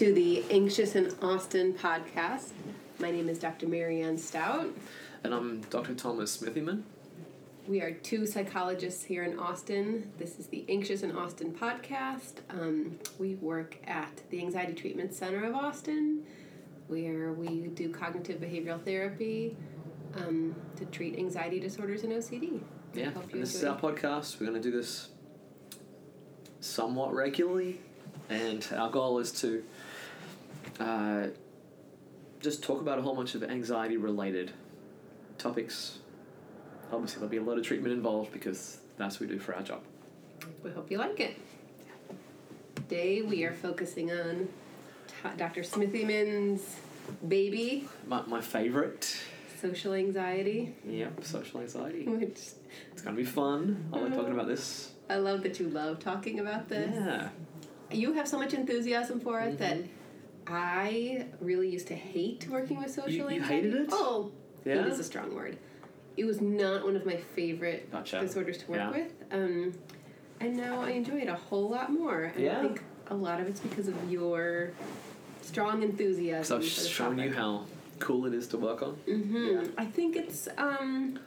to the Anxious in Austin podcast. My name is Dr. Marianne Stout. And I'm Dr. Thomas Smithyman. We are two psychologists here in Austin. This is the Anxious in Austin podcast. Um, we work at the Anxiety Treatment Center of Austin, where we do cognitive behavioral therapy um, to treat anxiety disorders and OCD. Yeah, and this is our podcast. We're going to do this somewhat regularly, and our goal is to uh, just talk about a whole bunch of anxiety related topics. Obviously, there'll be a lot of treatment involved because that's what we do for our job. We hope you like it. Today we are focusing on t- Dr. Smithyman's baby, My, my favorite, social anxiety, yep, social anxiety. which It's going to be fun. I like talking about this. I love that you love talking about this. Yeah. You have so much enthusiasm for it that I really used to hate working with social You- you hated it? Oh, Yeah? it is a strong word. It was not one of my favorite Gotcha. disorders to work Yeah. with. Um, and now I enjoy it a whole lot more. And Yeah? I think a lot of it's because of your strong enthusiasm. So I've shown you how cool it is to work on. Mm-hmm. I think it's um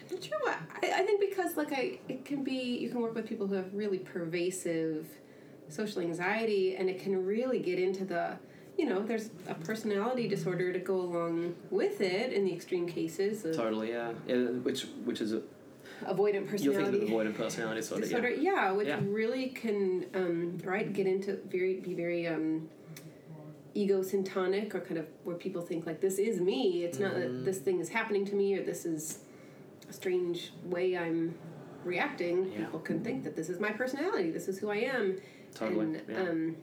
I'm not sure what I, I think because like I it can be you can work with people who have really pervasive social anxiety and it can really get into the you know, there's a personality disorder to go along with it in the extreme cases Totally, yeah. yeah which which is a avoidant you'll think personality of avoidant personality disorder. disorder. Yeah. Yeah, which Yeah. really can um, right get into very be very um, egocentric or kind of where people think like this is me. It's not Mm-hmm. that this thing is happening to me or this is a strange way I'm reacting. People can think that this is my personality. This is who I am. Totally, And yeah. um,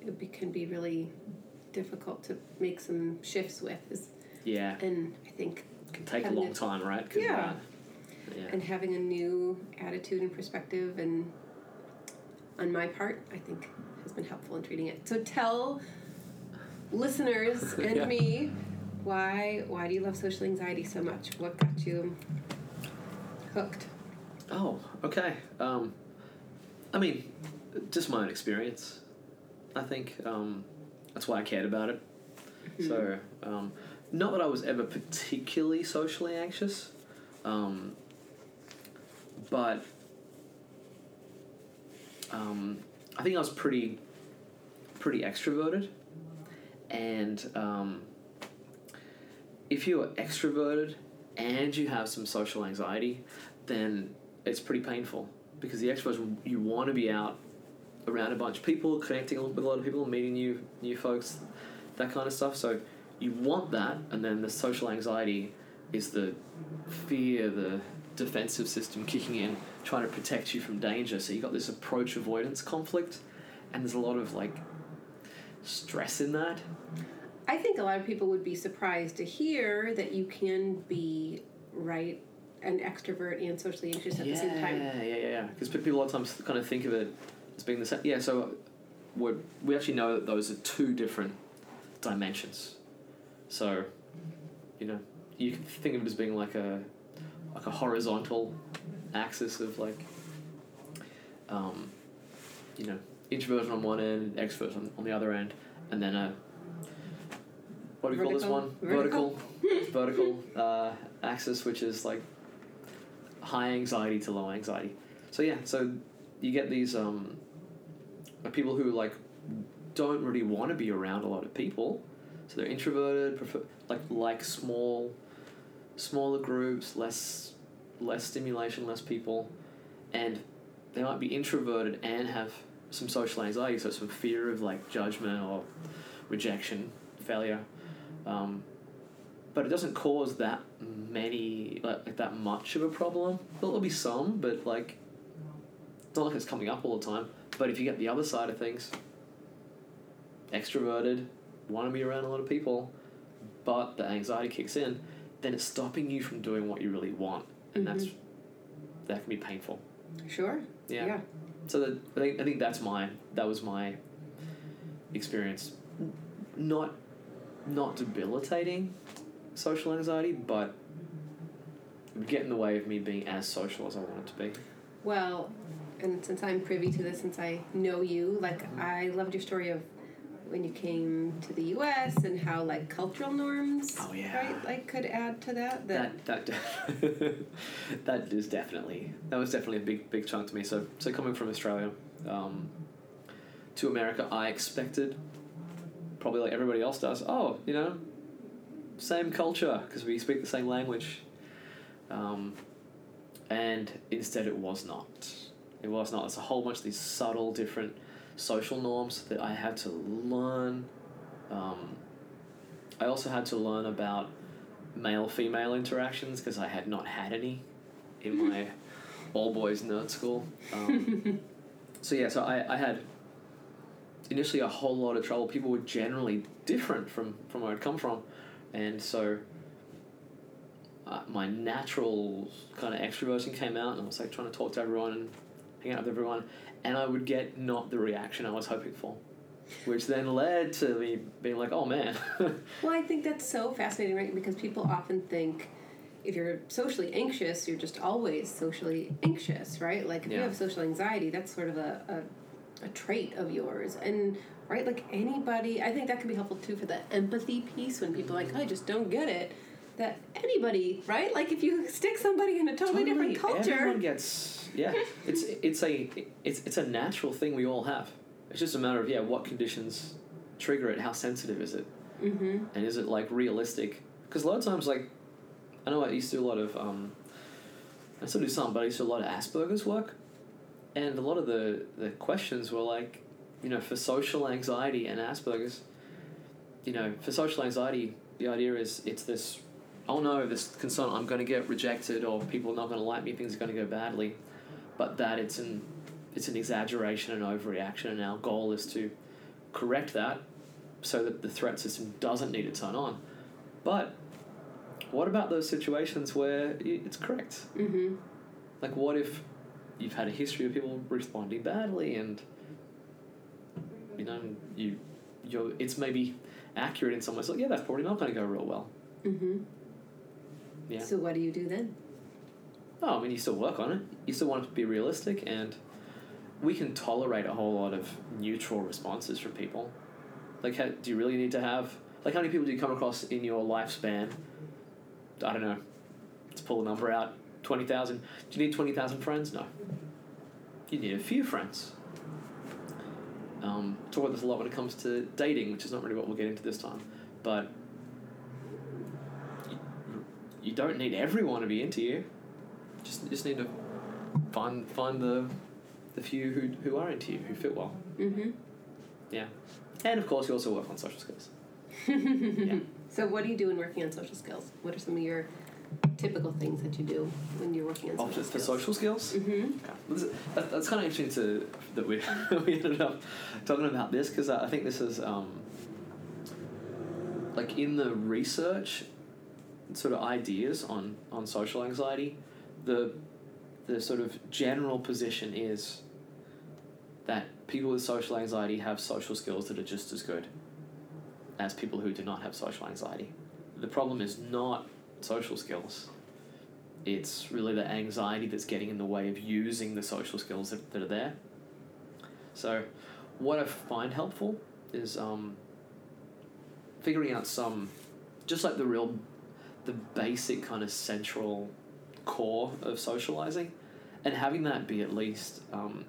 it be, can be really difficult to make some shifts with. Is, Yeah. and I think it can take a long time, right? Yeah. uh, yeah. and having a new attitude and perspective and on my part i think has been helpful in treating it so tell listeners and Yeah. me why why do you love social anxiety so much what got you hooked oh, okay. Um, I mean, just my own experience. I think um, that's why I cared about it. So, um, not that I was ever particularly socially anxious, um, but um, I think I was pretty, pretty extroverted, and um, if you're extroverted and you have some social anxiety, then it's pretty painful because the extroverts you want to be out around a bunch of people, connecting with a lot of people, meeting new new folks, that kind of stuff. So you want that, and then the social anxiety is the fear, the defensive system kicking in, trying to protect you from danger. So you got this approach avoidance conflict, and there's a lot of like stress in that. i think a lot of people would be surprised to hear that you can be right an extrovert and socially anxious at yeah, the same time Yeah, yeah, yeah. Because people a lot of times kind of think of it as being the same. Yeah, so we we actually know that those are two different dimensions. So, you know, you can think of it as being like a like a horizontal axis of like, um, you know, introversion on one end, extroversion on, on the other end, and then a what do we call this one? Vertical? Vertical, vertical uh, axis, which is like high anxiety to low anxiety. So yeah, so you get these um, people who like don't really want to be around a lot of people, so they're introverted, prefer like like small, smaller groups, less less stimulation, less people, and they might be introverted and have some social anxiety, so some fear of like judgment or rejection, failure. Um, but it doesn't cause that many like, like that much of a problem. There'll be some, but like it's not like it's coming up all the time. But if you get the other side of things, extroverted, want to be around a lot of people, but the anxiety kicks in, then it's stopping you from doing what you really want, and mm-hmm. that's that can be painful. sure Yeah. yeah So that, I think I think that's my that was my experience. Not not debilitating social anxiety, but get in the way of me being as social as I wanted to be. Well, and since I'm privy to this, since I know you, like I loved your story of when you came to the U.S. and how like cultural norms, Oh, yeah. right, like could add to that. That, that that that is definitely that was definitely a big big chunk to me. So so coming from Australia um, to America, I expected probably like everybody else does. Oh, you know, same culture because we speak the same language, um, and instead it was not. It was not. It's a whole bunch of these subtle different social norms that I had to learn. Um, I also had to learn about male female interactions because I had not had any in my all boys nerd school. Um, so yeah, so I, I had initially a whole lot of trouble. People were generally different from, from where I'd come from, and so uh, my natural kind of extroversion came out, and I was like trying to talk to everyone and out with everyone, and I would get not the reaction I was hoping for. Which then led to me being like, oh man, well, I think that's so fascinating, right? Because people often think if you're socially anxious, you're just always socially anxious, right? Like if you have social anxiety, that's sort of a, a, a trait of yours. And right, like anybody, I think that can be helpful too for the empathy piece when people are like, I just don't get it. That anybody, right? Like if you stick somebody in a totally, different culture, Everyone gets yeah. It's it's a it's it's a natural thing we all have. It's just a matter of yeah, what conditions trigger it. How sensitive is it? mm-hmm. And is it like realistic? Because a lot of times, like I know I used to do a lot of um, I still do some, but I used to do a lot of Asperger's work, and a lot of the the questions were like, you know, for social anxiety and Asperger's. You know, for social anxiety, the idea is it's this oh no, this concern I'm going to get rejected or people are not going to like me, things are going to go badly, but that it's an it's an exaggeration and overreaction, and our goal is to correct that so that the threat system doesn't need to turn on. But what about those situations where it's correct? Mm-hmm. Like, what if you've had a history of people responding badly, and you know you you're it's maybe accurate in some ways. Like, yeah, that's probably not going to go real well. Mm-hmm. Yeah. So what do you do then? Oh, I mean, you still work on it. You still want it to be realistic, and we can tolerate a whole lot of neutral responses from people. Like, how, do you really need to have like how many people do you come across in your lifespan? I don't know. Let's pull a number out. Twenty thousand. Do you need twenty thousand friends? No. You need a few friends. Um, talk about this a lot when it comes to dating, which is not really what we'll get into this time, but you don't need everyone to be into you. Just just need to find find the the few who who are into you who fit well. Mm-hmm. Yeah, and of course you also work on social skills. yeah. So what do you do in working on social skills? What are some of your typical things that you do when you're working on Oh, social for, for skills? social skills. Mm-hmm. This is- that, that's kind of interesting to that we we ended up talking about this because I think this is um, like in the research sort of ideas on on social anxiety, the the sort of general position is that people with social anxiety have social skills that are just as good as people who do not have social anxiety. The problem is not social skills it's really the anxiety that's getting in the way of using the social skills that, that are there. So, what I find helpful is um, figuring out some, just like the real, the basic kind of central core of socializing, and having that be at least um,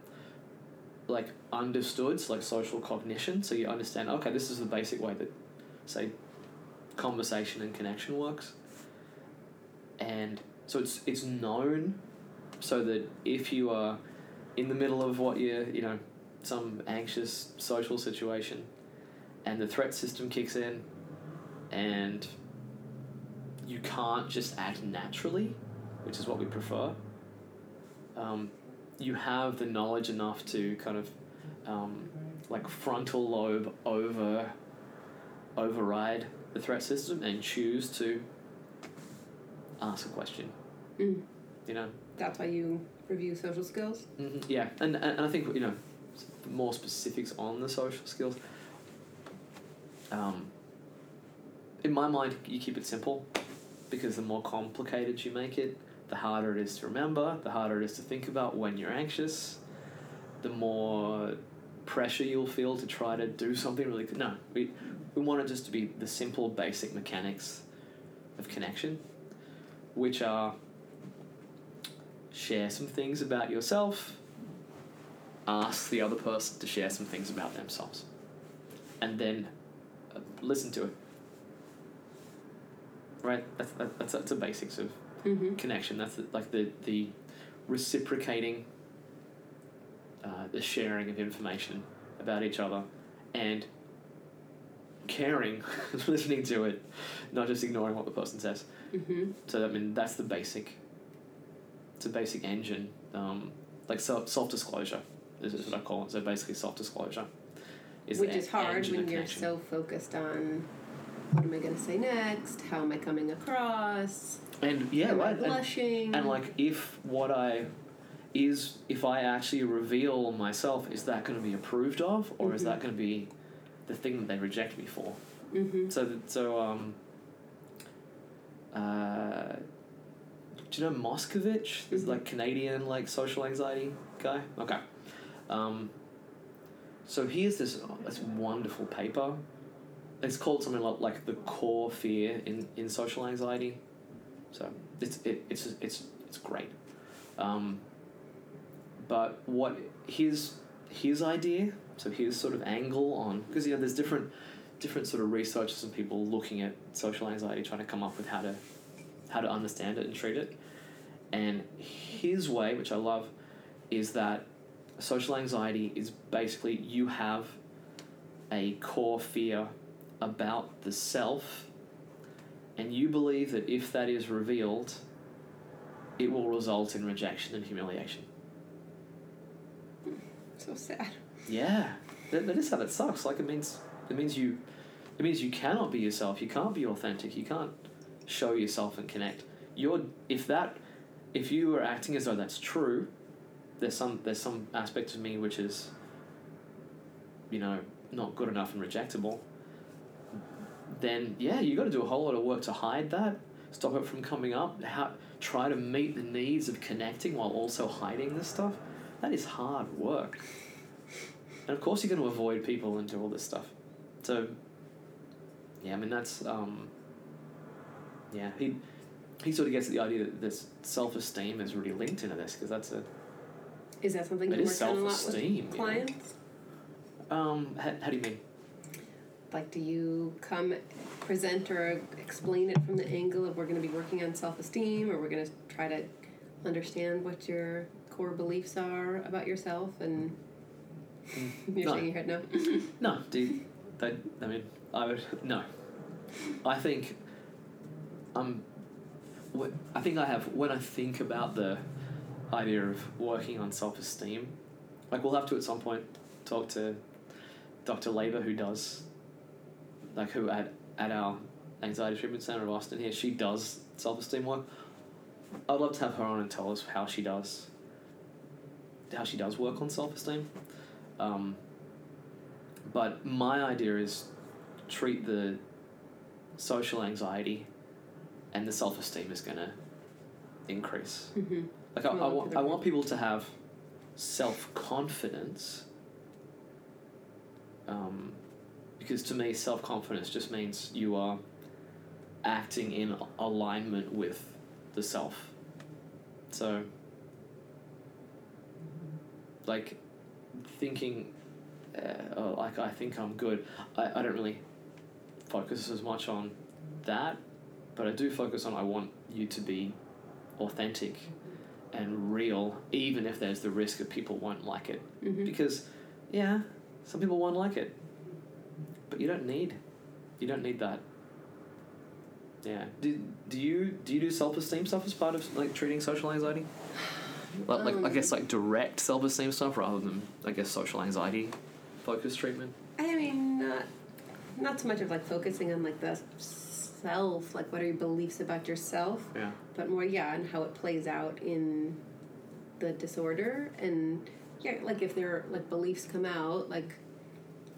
like understood, so like social cognition. So you understand, okay, this is the basic way that, say, conversation and connection works. And so it's it's known so that if you are in the middle of what you you know some anxious social situation and the threat system kicks in and you can't just act naturally which is what we prefer um, you have the knowledge enough to kind of um, like frontal lobe over override the threat system and choose to ask a question Mm. you know That's why you review social skills. hmm Yeah, and, and and I think you know more specifics on the social skills. Um, in my mind, you keep it simple because the more complicated you make it, the harder it is to remember, the harder it is to think about when you're anxious, the more pressure you'll feel to try to do something really. No, we we want it just to be the simple, basic mechanics of connection, which are share some things about yourself, ask the other person to share some things about themselves, and then uh, listen to it. Right, that's that, that's that's the basics of Mm-hmm. connection. That's the, like the the reciprocating, uh, the sharing of information about each other, and caring, listening to it, not just ignoring what the person says. Mm-hmm. So I mean that's the basic. It's a basic engine, um, like self self disclosure. This is what I call it. So basically, self disclosure. Which is hard when you're so focused on what am I going to say next? How am I coming across? and yeah am right I blushing? And like, if what I is, if I actually reveal myself, is that going to be approved of, or is Mhm. that going to be the thing that they reject me for? mm-hmm. So, so um. Uh, do you know Moscovitch? This Mhm. like Canadian like social anxiety guy. Okay. Um. So he has this this wonderful paper. It's called something like, like the core fear in, in social anxiety. So it's it, it's it's it's great. Um, but what his his idea, so his sort of angle on because you know there's different different sort of researchers and people looking at social anxiety, trying to come up with how to how to understand it and treat it. And his way, which I love, is that social anxiety is basically you have a core fear about the self, and you believe that if that is revealed, it will result in rejection and humiliation. So sad. Yeah, that, that is how that sucks. Like it means it means you it means you cannot be yourself. You can't be authentic. You can't show yourself and connect. You're if that if you are acting as though that's true, there's some there's some aspect of me which is you know not good enough and rejectable. Then yeah, you got to do a whole lot of work to hide that, stop it from coming up. How try to meet the needs of connecting while also hiding this stuff. That is hard work. And of course, you're going to avoid people and do all this stuff. So, yeah, I mean that's um, yeah. He he sort of gets the idea that this self esteem is really linked into this because that's a Is that something It you work a lot self-esteem, with you know. clients? um. How, how do you mean? Like, do you come present or explain it from the angle of we're going to be working on self esteem, or we're going to try to understand what your core beliefs are about yourself? And you're No. shaking your head no. No, do you, they, I mean, I would no. I think um, wh- I think I have when I think about the idea of working on self esteem. Like we'll have to at some point talk to Dr. Labour who does like who at at our anxiety treatment center of Austin here. She does self esteem work. I'd love to have her on and tell us how she does how she does work on self esteem. Um, but my idea is treat the social anxiety and the self esteem is going to increase. mm-hmm. Like I, I, want, I want people to have self confidence. Um, because to me, self confidence just means you are acting in alignment with the self. So, like, thinking, uh, oh, like I think I'm good. I, I don't really focus as much on that, but I do focus on I want you to be authentic and real, even if there's the risk of people won't like it. Mm-hmm. Because, yeah, some people won't like it, but you don't need, you don't need that. Yeah. Do, do you do you do self esteem stuff as part of like treating social anxiety? Like, like I Um, guess like direct self esteem stuff rather than I guess social anxiety focused treatment. I mean, not not so much of like focusing on like the self, like what are your beliefs about yourself, Yeah. but more yeah, and how it plays out in the disorder and yeah, like if there like beliefs come out, like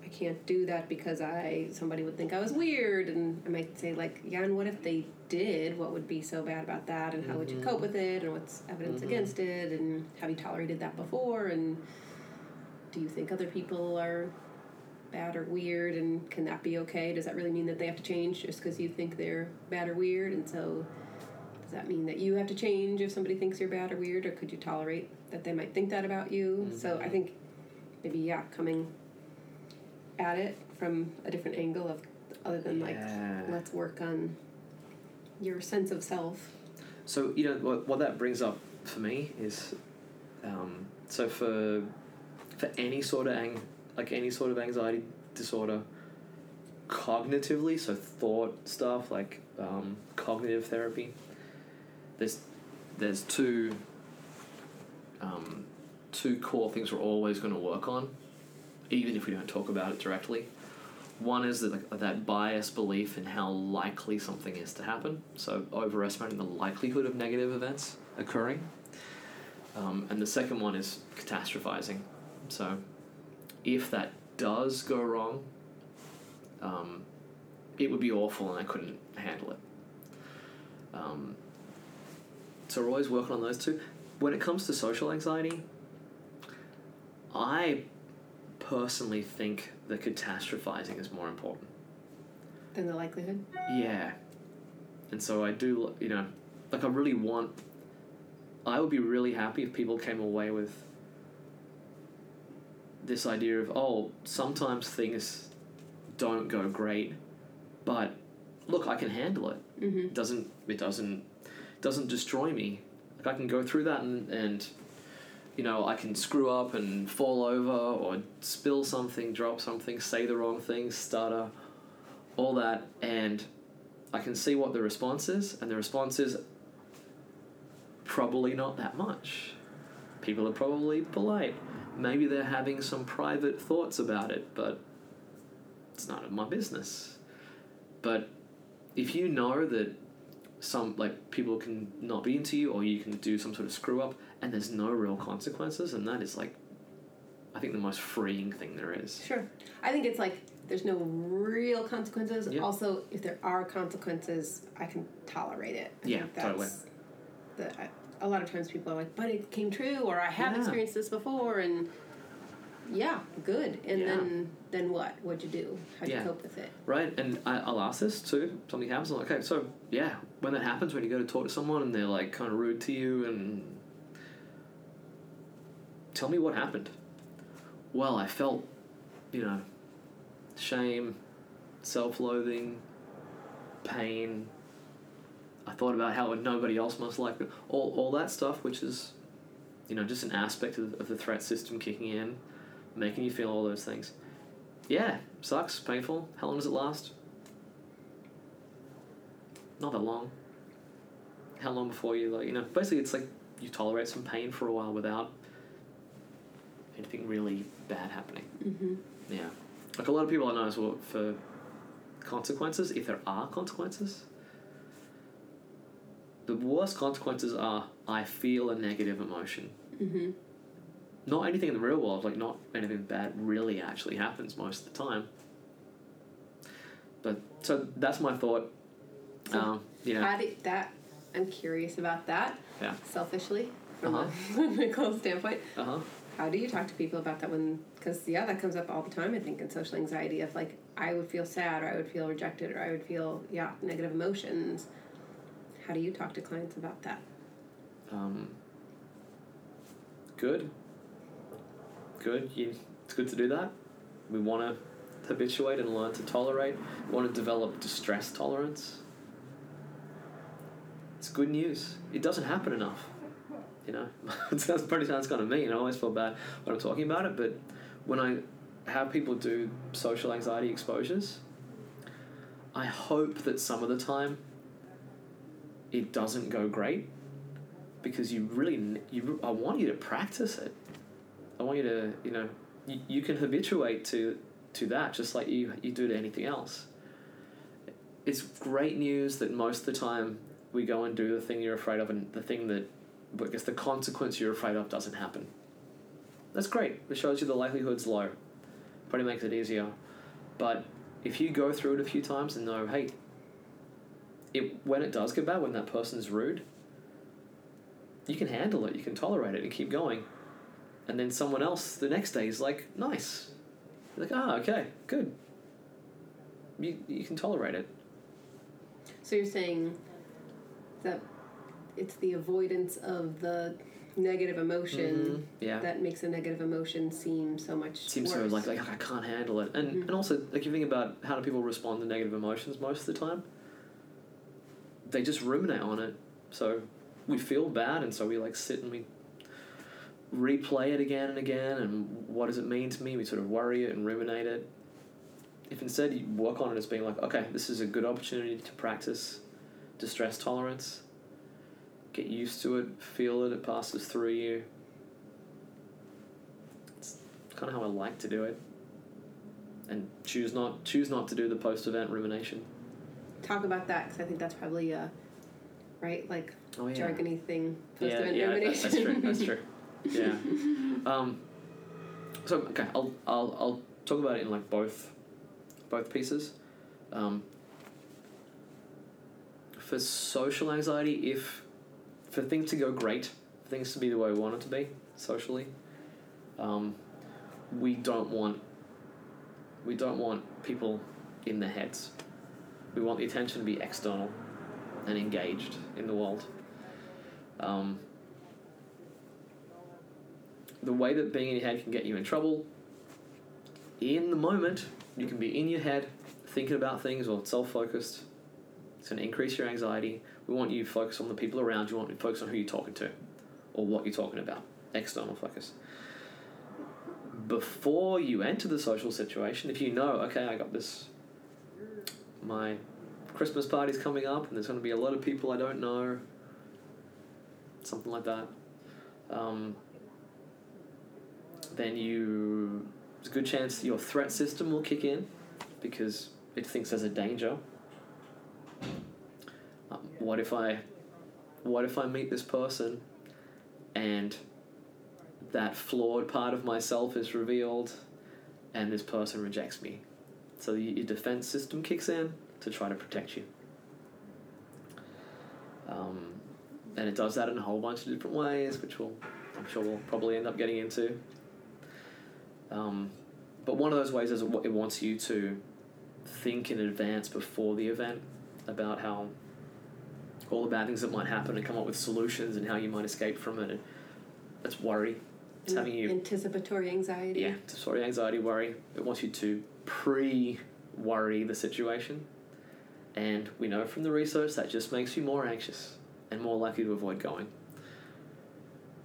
I can't do that because I somebody would think I was weird, and I might say like yeah, and what if they did? What would be so bad about that, and how would you Mhm. cope with it, and what's evidence Mhm. against it, and have you tolerated that before, and do you think other people are bad or weird? And can that be okay? Does that really mean that they have to change just because you think they're bad or weird? And so does that mean that you have to change if somebody thinks you're bad or weird? Or could you tolerate that they might think that about you? Mm-hmm. so i think maybe yeah coming at it from a different angle of other than yeah. like let's work on your sense of self so you know what, what that brings up for me is um, so for for any sort of ang- like any sort of anxiety disorder cognitively so thought stuff like um, cognitive therapy there's there's two um, two core things we're always going to work on even if we don't talk about it directly one is that, that bias belief in how likely something is to happen so overestimating the likelihood of negative events occurring um, and the second one is catastrophizing so if that does go wrong, um, it would be awful and I couldn't handle it. Um, so we're always working on those two. When it comes to social anxiety, I personally think the catastrophizing is more important. Than the likelihood? Yeah. And so I do, you know, like I really want, I would be really happy if people came away with this idea of oh sometimes things don't go great but look i can handle it mm-hmm. it doesn't it doesn't doesn't destroy me like i can go through that and, and you know i can screw up and fall over or spill something drop something say the wrong thing stutter all that and i can see what the response is and the response is probably not that much people are probably polite maybe they're having some private thoughts about it, but it's none of my business. But if you know that some like people can not be into you or you can do some sort of screw up and there's no real consequences and that is like I think the most freeing thing there is. Sure. I think it's like there's no real consequences. Yep. Also, if there are consequences, I can tolerate it. I yeah, totally. The, a lot of times people are like, but it came true, or I have yeah. experienced this before, and yeah, good. And yeah. then then what? What'd you do? How'd yeah. you cope with it? Right, and I, will ask this too. Something happens. I'm like, okay, so yeah, when that happens, when you go to talk to someone and they're like kind of rude to you, and tell me what happened. Well, I felt, you know, shame, self-loathing, pain, I thought about how nobody else must like it. All, all that stuff, which is, you know, just an aspect of, of the threat system kicking in, making you feel all those things. Yeah, sucks, painful. How long does it last? Not that long. How long before you, like, you know, basically it's like you tolerate some pain for a while without anything really bad happening. Mm-hmm. Yeah. Like a lot of people I know as well for consequences, if there are consequences, the worst consequences are I feel a negative emotion. Mm-hmm. Not anything in the real world, like not anything bad really actually happens most of the time. But so that's my thought. So um, you know, how did that? I'm curious about that. Yeah. Selfishly, from uh-huh. a medical standpoint. Uh huh. How do you talk to people about that when? Because yeah, that comes up all the time. I think in social anxiety of like I would feel sad, or I would feel rejected, or I would feel yeah negative emotions how do you talk to clients about that? Um, good. Good. You, it's good to do that. We want to habituate and learn to tolerate. We want to develop distress tolerance. It's good news. It doesn't happen enough. You know, it pretty sounds kind of mean. I always feel bad when I'm talking about it, but when I have people do social anxiety exposures, I hope that some of the time it doesn't go great because you really you I want you to practice it. I want you to you know you, you can habituate to to that just like you you do to anything else. It's great news that most of the time we go and do the thing you're afraid of and the thing that Guess the consequence you're afraid of doesn't happen. That's great. It shows you the likelihood's low. Probably makes it easier. But if you go through it a few times and know, hey, it when it does get bad, when that person's rude, you can handle it, you can tolerate it, and keep going. and then someone else the next day is like, nice. You're like, ah, okay, good. You you can tolerate it. So you're saying that it's the avoidance of the negative emotion Mhm, Yeah. that makes a negative emotion seem so much seems so worse. like like I can't handle it, and Mhm. and also like you think about how do people respond to negative emotions most of the time. They just ruminate on it, so we feel bad, and so we like sit and we replay it again and again, and what does it mean to me? We sort of worry it and ruminate it. If instead you work on it as being like, okay, this is a good opportunity to practice distress tolerance. Get used to it, feel it, it passes through you It's kind of how I like to do it. And choose not choose not to do the post event rumination. Talk about that because I think that's probably a right like Oh yeah. jargony thing. Post-event yeah, that- rumination. that's true. That's true. Yeah. Um, so okay, I'll I'll I'll talk about it in like both both pieces. Um, for social anxiety, if for things to go great, for things to be the way we want it to be socially, um, we don't want we don't want people in their heads. We want the attention to be external and engaged in the world. Um, the way that being in your head can get you in trouble, in the moment, you can be in your head thinking about things or self focused. It's going to increase your anxiety. We want you to focus on the people around you, we want you to focus on who you're talking to or what you're talking about. External focus. Before you enter the social situation, if you know, okay, I got this, my Christmas party's coming up and there's going to be a lot of people I don't know, something like that. Um, then you there's a good chance your threat system will kick in because it thinks there's a danger. Um, what if I what if I meet this person and that flawed part of myself is revealed and this person rejects me? So your defense system kicks in to try to protect you. Um, and it does that in a whole bunch of different ways, which we'll, I'm sure we'll probably end up getting into. Um, but one of those ways is it wants you to think in advance before the event about how all the bad things that might happen and come up with solutions and how you might escape from it. And that's worry. It's having you anticipatory anxiety. yeah, sorry, anxiety, worry. It wants you to pre worry the situation. And we know from the research that just makes you more anxious and more likely to avoid going.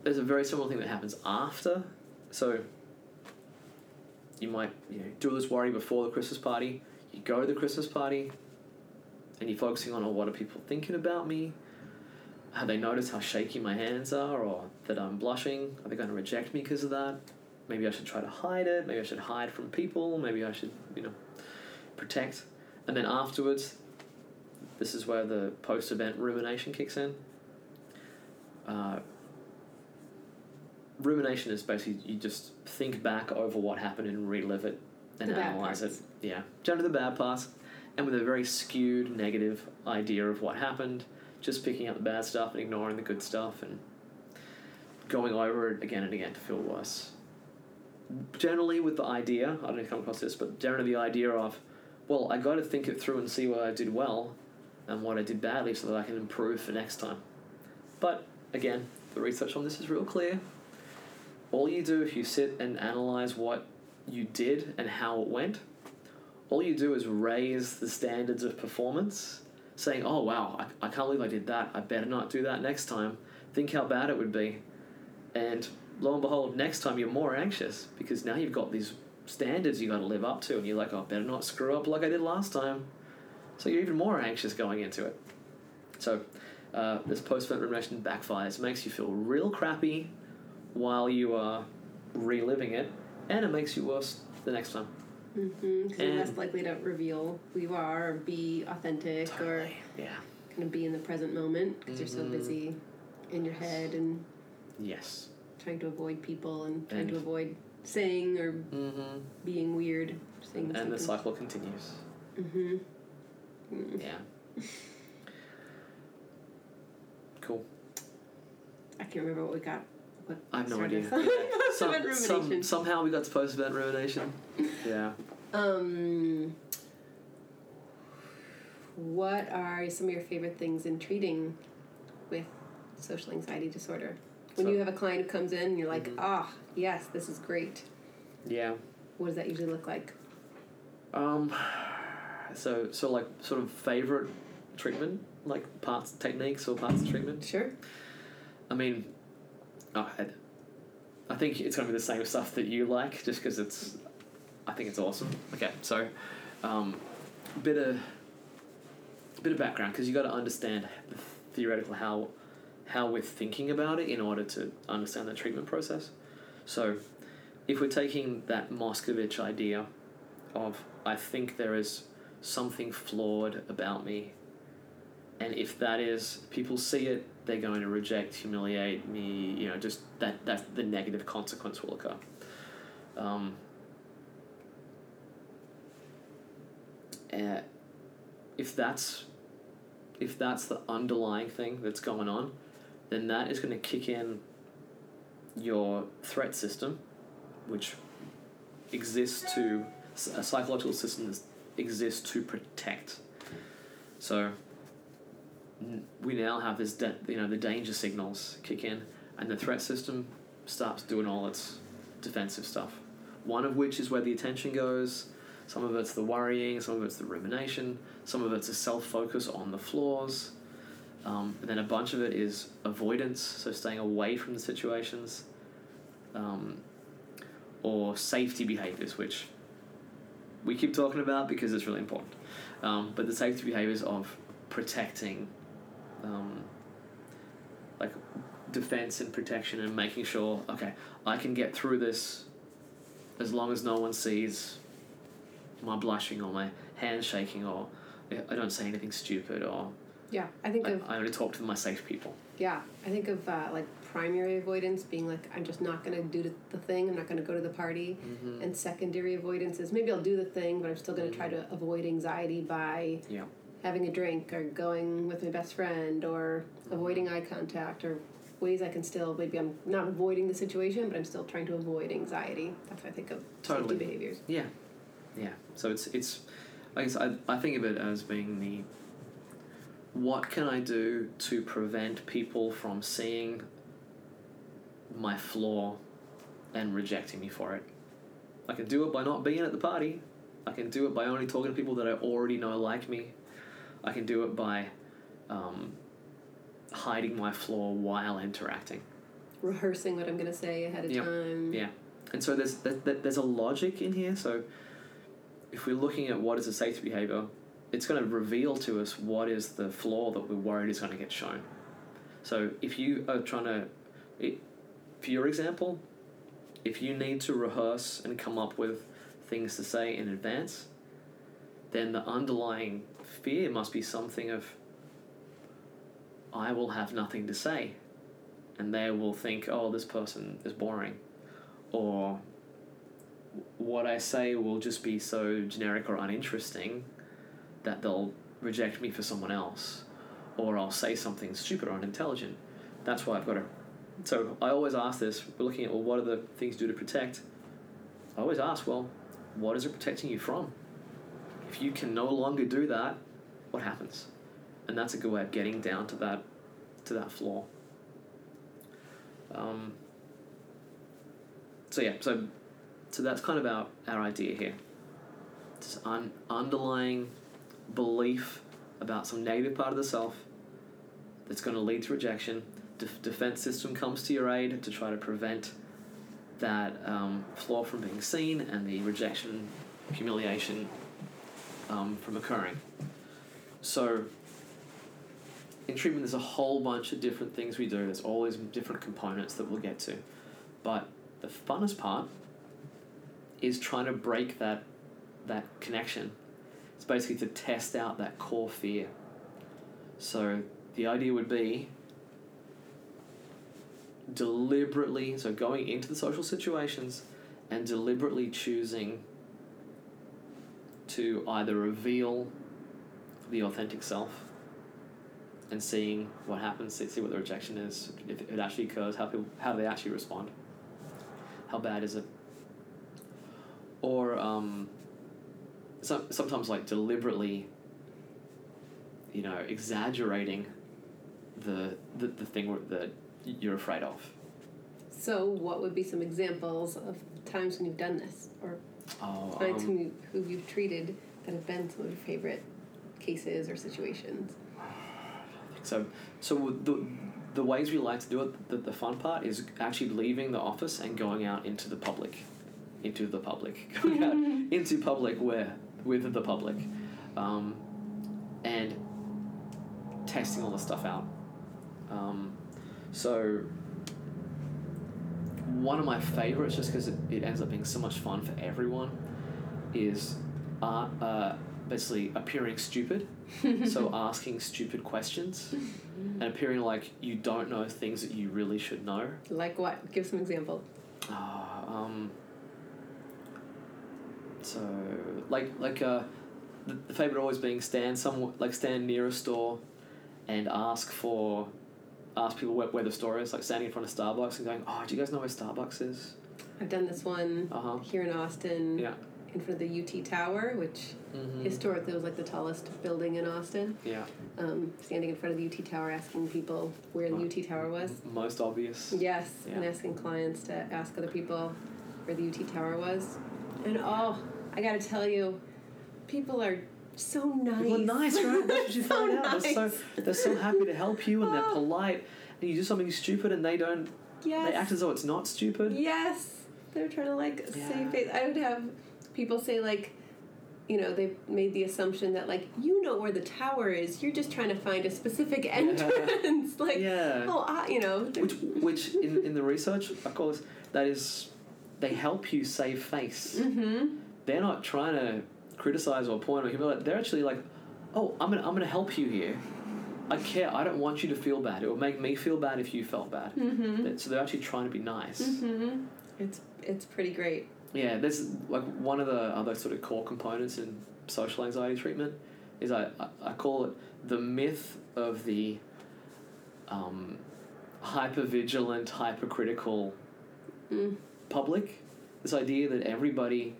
There's a very similar thing that happens after. So you might you know, do all this worry before the Christmas party. You go to the Christmas party and you're focusing on, oh, what are people thinking about me? Have they noticed how shaky my hands are or that I'm blushing? Are they going to reject me because of that? Maybe I should try to hide it. Maybe I should hide from people. Maybe I should, you know, protect. And then afterwards, this is where the post event rumination kicks in. Uh, rumination is basically you just think back over what happened and relive it and The analyze it. Yeah. Generally the bad parts and with a very skewed negative idea of what happened, just picking up the bad stuff and ignoring the good stuff and going over it again and again to feel worse. Generally, with the idea, I don't know if come across this, but generally the idea of, well, I got to think it through and see what I did well and what I did badly so that I can improve for next time. But again, the research on this is real clear. All you do if you sit and analyze what you did and how it went, all you do is raise the standards of performance, saying, oh wow, I, I can't believe I did that. I better not do that next time. Think how bad it would be. And lo and behold, next time you're more anxious because now you've got these standards you got to live up to, and you're like, oh, I better not screw up like I did last time. So you're even more anxious going into it. So uh, this post-event rumination backfires, makes you feel real crappy while you are reliving it, and it makes you worse the next time. Mm-hmm. Because you're less likely to reveal who you are or be authentic or Yeah. kind of be in the present moment because you're so Mhm. busy in your head and Yes. trying to avoid people and trying And- to avoid saying or Mm-hmm. being weird. Saying And the cycle continues. Mm-hmm. Mm. Yeah. Cool. I can't remember what we got what I have no idea. Yeah. Some, Post-event some, rumination. somehow we got to post event rumination. Yeah. Um, what are some of your favorite things in treating with social anxiety disorder? When So- you have a client who comes in and you're like, Mhm. ah, yes, this is great. Yeah. What does that usually look like? Um, so so like sort of favorite treatment, like parts techniques or parts of treatment. Sure. I mean, oh, I, think it's gonna be the same stuff that you like, just because it's, I think it's awesome. Okay, so, um, bit of, bit of background because you got to understand the theoretical how, how we're thinking about it in order to understand the treatment process. So, if we're taking that Moscovitch idea of I think there is something flawed about me and if that is people see it they're going to reject humiliate me you know just that that the negative consequence will occur. Um, uh, if that's if that's the underlying thing that's going on then that is going to kick in your threat system which exists to a psychological system that exists to protect. So we now have this you know the danger signals kick in and the threat system starts doing all its defensive stuff. One of which is where the attention goes. Some of it's the worrying some of it's the rumination some of it's a self-focus on the flaws. Um, and then a bunch of it is avoidance so staying away from the situations um, or safety behaviors which we keep talking about because it's really important. Um, but the safety behaviors of protecting um, like defense and protection and making sure okay i can get through this as long as no one sees my blushing or my hand shaking or i don't say anything stupid or Yeah, I think I, of I only talk to my safe people yeah, I think of uh, like primary avoidance being like I'm just not gonna do the- thing. I'm not gonna go to the party. mm-hmm. And secondary avoidance is maybe I'll do the thing, but I'm still gonna try to avoid anxiety by Yeah. Having a drink or going with my best friend or avoiding eye contact or ways I can still maybe I'm not avoiding the situation, but I'm still trying to avoid anxiety. That's what I think of Totally. safety behaviors. Yeah, yeah. So it's it's, I guess I I think of it as being the. What can I do to prevent people from seeing my flaw, and rejecting me for it? I can do it by not being at the party. I can do it by only talking to people that I already know like me. I can do it by, um, hiding my flaw while interacting. Rehearsing what I'm gonna say ahead of Yep. time. Yeah, and so there's there, there- there's a logic in here. So if we're looking at what is a safety behavior, it's going to reveal to us what is the flaw that we're worried is going to get shown. So if you are trying to, it, for your example, if you need to rehearse and come up with things to say in advance, then the underlying fear must be something of I will have nothing to say and they will think, oh, this person is boring, or what I say will just be so generic or uninteresting that they'll reject me for someone else, or I'll say something stupid or unintelligent. That's why I've got to. So I always ask this. We're looking at well, what are the things do to protect? I always ask, well, what is it protecting you from? If you can no longer do that, what happens? And that's a good way of getting down to that, to that flaw. Um, so yeah, so so that's kind of our, our idea here. This un- underlying belief about some negative part of the self that's going to lead to rejection. Def- defense system comes to your aid to try to prevent that um, flaw from being seen and the rejection, humiliation um, from occurring. So in treatment, there's a whole bunch of different things we do. There's all these different components that we'll get to. But the funnest part is trying to break that that connection. It's basically to test out that core fear. So the idea would be deliberately, so going into the social situations and deliberately choosing to either reveal the authentic self and seeing what happens, see, see what the rejection is, if it actually occurs, how people how they actually respond, how bad is it, or um, some, sometimes like deliberately, you know, exaggerating the the, the thing that you're afraid of. So, what would be some examples of times when you've done this, or Oh, clients um, who, you, who you've treated that have been some of your favorite cases or situations? So, so the the ways we like to do it, the, the fun part is actually leaving the office and going out into the public, into the public, going out into public where with the public, um, and testing all the stuff out. Um, so one of my favorites, just because it, it ends up being so much fun for everyone, is uh, uh, basically appearing stupid. so asking stupid questions and appearing like you don't know things that you really should know. Like what? Give some example. Ah, um, so like like uh, the, the favorite always being stand some like stand near a store, and ask for, ask people where, where the store is. Like standing in front of Starbucks and going, oh, do you guys know where Starbucks is? I've done this one Uh huh. here in Austin Yeah. In front of the UT Tower, which Mm-hmm. historically was like the tallest building in Austin. Yeah. Um, standing in front of the UT Tower asking people where the. UT Tower was. Most obvious. Yes, and asking clients to ask other people where the UT Tower was. And oh, I gotta tell you, people are so nice. People are nice, right? That's what you So find out. They're so they're so happy to help you, and they're Oh. polite. And you do something stupid, and they don't. Yes. They act as though it's not stupid. Yes, they're trying to like Yeah. save face. I would have people say like, you know, they've made the assumption that like you know where the tower is. You're just trying to find a specific entrance. like, Yeah. oh, I, you know. Which, which in, in the research, of course, that is, they help you save face. Mm-hmm. They're not trying to criticize or point or humiliate. They're actually like, oh, I'm gonna I'm gonna help you here. I care. I don't want you to feel bad. It would make me feel bad if you felt bad. Mm-hmm. So they're actually trying to be nice. Mm-hmm. It's it's pretty great. Yeah, there's like one of the other sort of core components in social anxiety treatment is I, I, I call it the myth of the um, hypervigilant, hypercritical Mm. public. This idea that everybody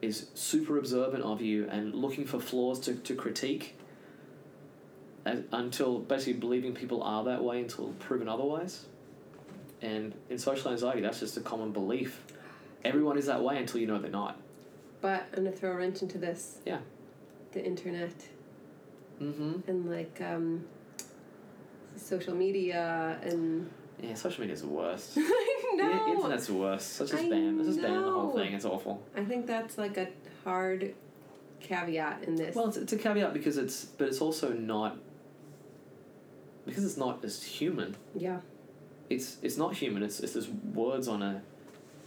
is super observant of you and looking for flaws to, to critique as, until basically believing people are that way until proven otherwise. And in social anxiety, that's just a common belief. Everyone is that way until you know they're not. But I'm gonna throw a wrench into this. Yeah. The internet Mm-hmm. and like um, social media and Yeah, social media's the worst. I know. internet's the worst. Let's just I ban. Let's just ban the whole thing. It's awful. I think that's like a hard caveat in this. Well, it's, it's a caveat because it's, but it's also not. Because it's not as human. yeah. It's it's not human. It's it's just words on a,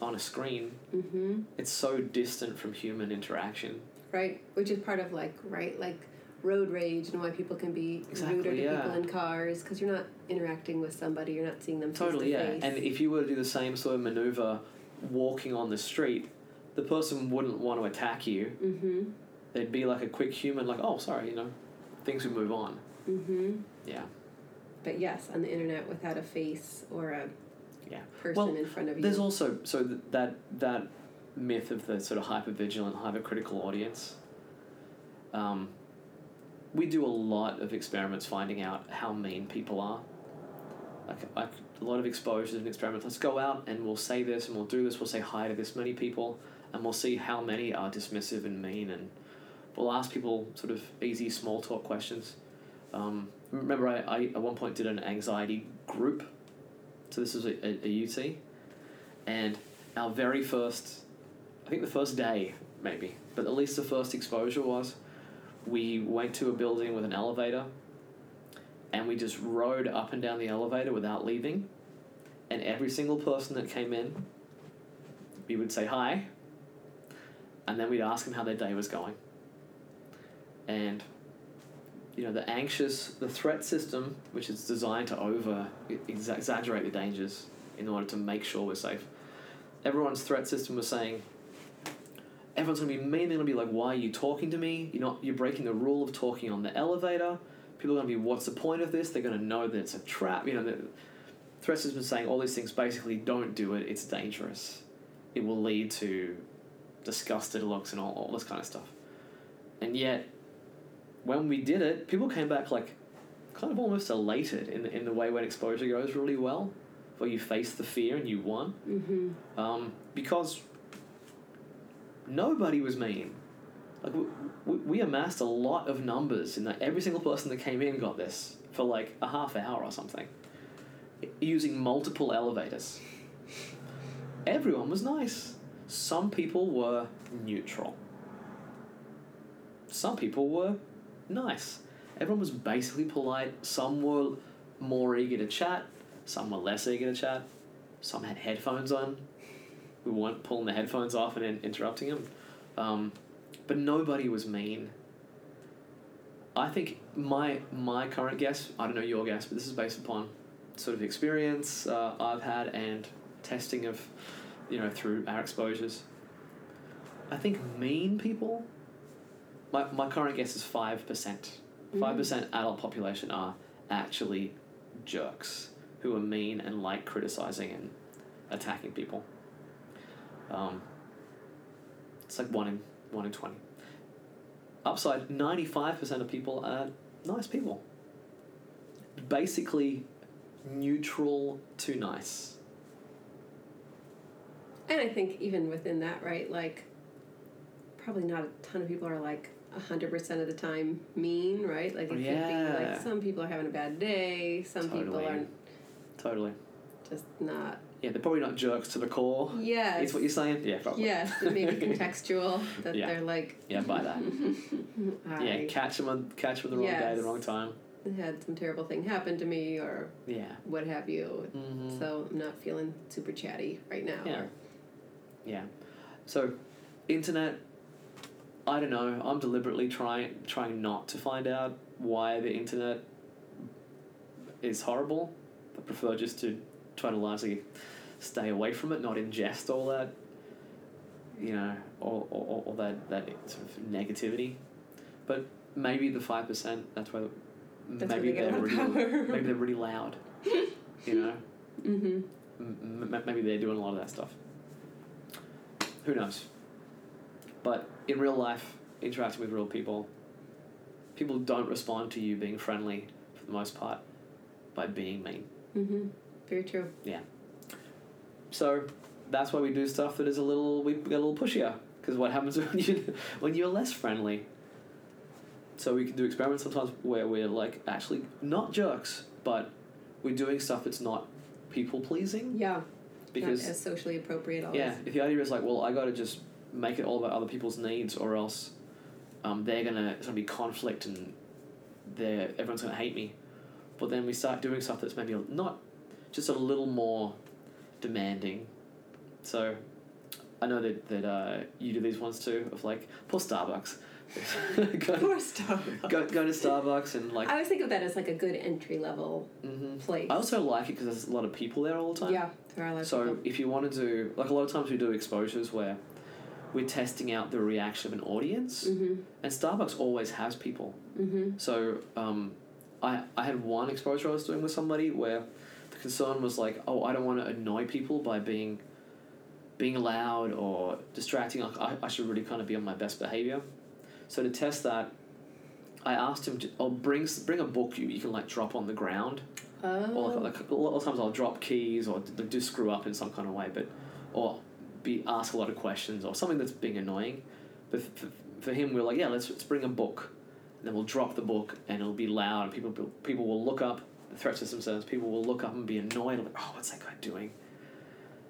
on a screen. Mm-hmm. It's so distant from human interaction. Right. Which is part of like right like road rage and why people can be Exactly, ruder to yeah. people in cars because you're not interacting with somebody. You're not seeing them Totally, yeah. face. And if you were to do the same sort of maneuver, walking on the street, the person wouldn't want to attack you. Mm-hmm. They'd be like a quick human, like, oh, sorry, you know, things would move on. Mm-hmm. Yeah. But yes, on the internet without a face or a Yeah. person Well, in front of you. There's also so th- that that myth of the sort of hyper vigilant, hyper critical audience. Um, we do a lot of experiments finding out how mean people are. Like, like a lot of exposures and experiments. Let's go out and we'll say this and we'll do this. We'll say hi to this many people and we'll see how many are dismissive and mean and we'll ask people sort of easy small talk questions. Um, remember, I, I at one point did an anxiety group. So this was a, a, a UT, and our very first, I think the first day maybe, but at least the first exposure was, we went to a building with an elevator, and we just rode up and down the elevator without leaving, and every single person that came in, we would say hi, and then we'd ask them how their day was going. And you know the anxious the threat system which is designed to over ex- exaggerate the dangers in order to make sure we're safe everyone's threat system was saying everyone's to be mean they're to be like why are you talking to me you're not you're breaking the rule of talking on the elevator People are to be, what's the point of this? They're to know that it's a trap. You know, the Threats has been saying all these things. Basically, don't do it. It's dangerous. It will lead to disgusted looks and all, all this kind of stuff. And yet, when we did it, people came back like kind of almost elated in the, in the way when exposure goes really well, where you face the fear and you won. Mm-hmm. Um, because nobody was mean. Like we, we, we amassed a lot of numbers in that every single person that came in got this for like a half hour or something, using multiple elevators. Everyone was nice. Some people were neutral. Some people were nice. Everyone was basically polite. Some were more eager to chat. Some were less eager to chat. Some had headphones on. We weren't pulling the headphones off and in- interrupting them. Um, but nobody was mean. I think my my current guess, I don't know your guess, but this is based upon sort of experience uh, I've had and testing of, you know, through our exposures. I think mean people. My my current guess is five percent. Five percent adult population are actually jerks who are mean and like criticizing and attacking people. Um, it's like one in one in twenty. Upside, ninety five percent of people are nice people. Basically, neutral to nice. And I think even within that, right, like probably not a ton of people are like hundred percent of the time mean, right? Like it could be like some people are having a bad day, some people Totally. are Totally. just not. Yeah, they're probably not jerks to the core. Yeah. Is what you're saying? Yeah, probably. Yes, it may be contextual that Yeah. they're like. Yeah, by that. I Yeah, catch them on catch them the wrong day, the wrong time. had some terrible thing happen to me or Yeah. what have you. Mm-hmm. So I'm not feeling super chatty right now. Yeah. Or, Yeah. So, internet. I don't know. I'm deliberately trying trying not to find out why the internet is horrible. I prefer just to try to largely stay away from it, not ingest all that. You know, all, all, all that that sort of negativity. But maybe the five percent. That's why. That's maybe they they're really power. maybe they're really loud. you know. mm-hmm. M- m- maybe they're doing a lot of that stuff. Who knows? But in real life, interacting with real people, people don't respond to you being friendly for the most part by being mean. Mm-hmm. Very true. Yeah. So that's why we do stuff that is a little we get a little pushier because what happens when you when you're less friendly. So we can do experiments sometimes where we're like actually not jerks, but we're doing stuff that's not people pleasing Yeah. because not as socially appropriate always. Yeah, if the idea is like, well, I got to just make it all about other people's needs, or else um, they're gonna it's gonna be conflict and they're everyone's gonna hate me. But then we start doing stuff that's maybe not just a little more demanding. So I know that that uh, you do these ones too of like poor Starbucks. go, Poor Starbucks. go go to Starbucks and like. I always think of that as like a good entry level hmm place. I also like it because there's a lot of people there all the time. Yeah, there are a lot So people. if you want to do like a lot of times we do exposures where we're testing out the reaction of an audience, Mm-hmm. and Starbucks always has people. Mm-hmm. So um, I I had one exposure I was doing with somebody where the concern was like, oh, I don't want to annoy people by being being loud or distracting. Like I, I should really kind of be on my best behavior. So to test that, I asked him to, oh, bring bring a book you, you can like drop on the ground. Oh. Or like, like a lot of times I'll drop keys or do screw up in some kind of way, but or be ask a lot of questions or something that's being annoying. But for, for him, we're like, yeah, let's, let's bring a book, and then we'll drop the book, and it'll be loud, and people people will look up. The threat system says people will look up and be annoyed, like, oh, what's that guy doing?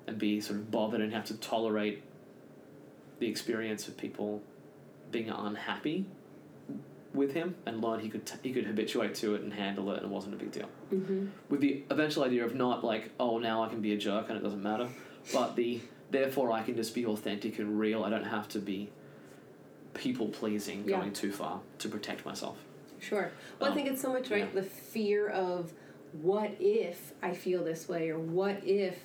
And be sort of bothered and have to tolerate the experience of people being unhappy with him, and learn he could t- he could habituate to it and handle it, and it wasn't a big deal mm-hmm. with the eventual idea of not like oh now I can be a jerk and it doesn't matter, but the therefore I can just be authentic and real. I don't have to be people pleasing Yeah. going too far to protect myself. Sure. Well, I Um, think it's so much right yeah. the fear of what if I feel this way or what if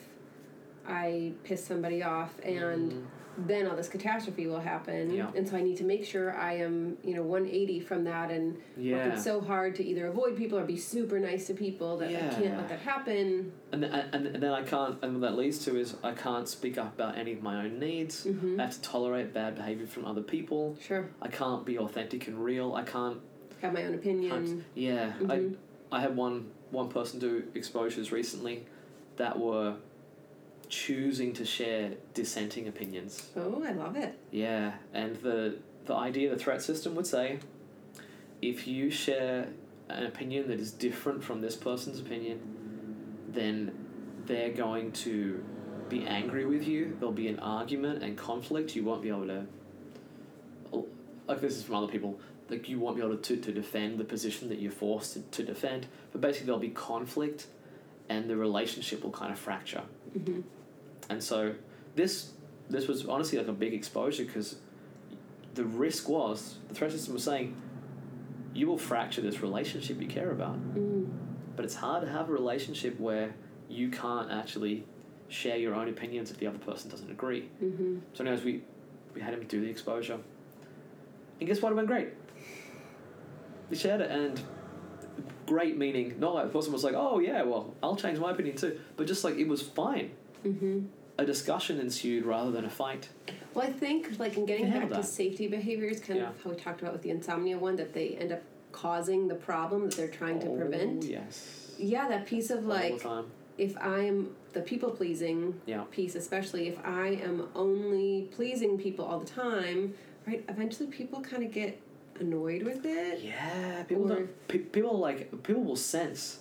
I piss somebody off and Mhm. Then all this catastrophe will happen. Yeah. And so I need to make sure I am, you know, 180 from that and yeah. working so hard to either avoid people or be super nice to people that I can't let that happen. And, and and then I can't, and what that leads to is I can't speak up about any of my own needs. Mm-hmm. I have to tolerate bad behavior from other people. Sure. I can't be authentic and real. I can't. Have my own opinion. yeah, Mhm. I I had one one person do exposures recently that were choosing to share dissenting opinions. Oh, I love it. Yeah, and the the idea, the threat system would say, if you share an opinion that is different from this person's opinion, then they're going to be angry with you. There'll be an argument and conflict. You won't be able to. Like this is from other people. Like you won't be able to, to defend the position that you're forced to, to defend. But basically, there'll be conflict, and the relationship will kind of fracture. hmm And so this this was honestly like a big exposure because the risk was the threat system was saying you will fracture this relationship you care about. Mm. But it's hard to have a relationship where you can't actually share your own opinions if the other person doesn't agree. hmm So anyways, we we had him do the exposure. And guess what? It went great. We shared it and great meaning not like the person was like, Oh yeah, well, I'll change my opinion too. But just like it was fine. hmm A discussion ensued rather than a fight. Well, I think like in getting back to safety behaviors, kind Yeah. of how we talked about with the insomnia one, that they end up causing the problem that they're trying to Oh, prevent. Yes. Yeah, that piece of All like if I'm the people pleasing Yeah. piece, especially if I am only pleasing people all the time, right? Eventually, people kind of get annoyed with it. Yeah, people Or- don't. Pe- people like people will sense.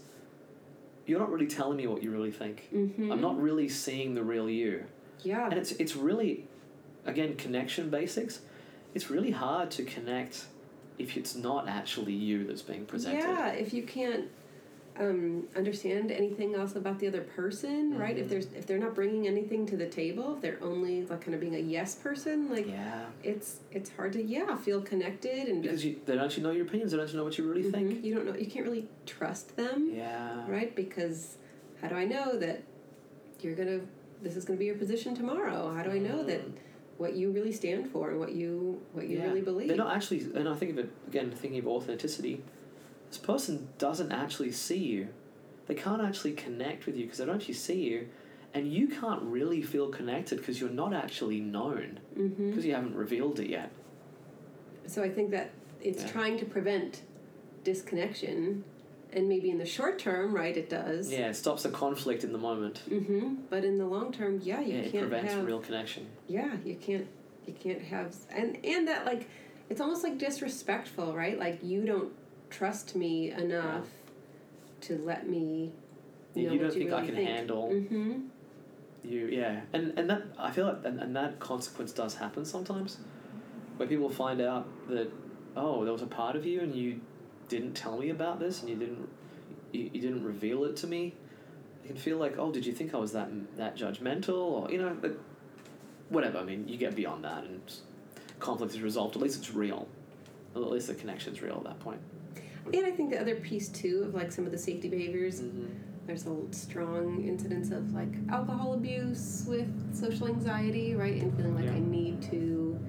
You're not really telling me what you really think. Mm-hmm. I'm not really seeing the real you, Yeah. and it's it's really, again, connection basics. It's really hard to connect if it's not actually you that's being presented. Yeah, if you can't um, understand anything else about the other person, right? If Mhm. there's if they're not bringing anything to the table, if they're only like kind of being a yes person, like Yeah, it's it's hard to yeah feel connected and because you, they don't actually know your opinions. They don't actually know what you really Mhm. think. You don't know. You can't really trust them, Yeah. right? Because how do I know that you're gonna this is gonna be your position tomorrow? How do I know that Mm. what you really stand for and what you what you Yeah. really believe? They're not actually, and I think of it again, thinking of authenticity. This person doesn't actually see you. They can't actually connect with you because they don't actually see you, and you can't really feel connected because you're not actually known because you haven't revealed it yet. So I think that it's Yeah. trying to prevent disconnection, and maybe in the short term, right, it does. Yeah, it stops the conflict in the moment. Mm-hmm. But in the long term, yeah, you yeah, can't prevents have. real connection. yeah, you can't. You can't have, and and that like, it's almost like disrespectful, right? Like you don't trust me enough to let me. Know you don't think I really can handle Mm-hmm. you. Yeah, and and that I feel like and, and that consequence does happen sometimes, where people find out that oh there was a part of you and you didn't tell me about this and you didn't you, you didn't reveal it to me. You can feel like oh did you think I was that that judgmental or you know but whatever I mean you get beyond that and conflict is resolved at least it's real. At least the connection's real at that point. And I think the other piece too of like some of the safety behaviors Mm-hmm. there's a strong incidence of like alcohol abuse with social anxiety, right? And feeling like Yeah. I need to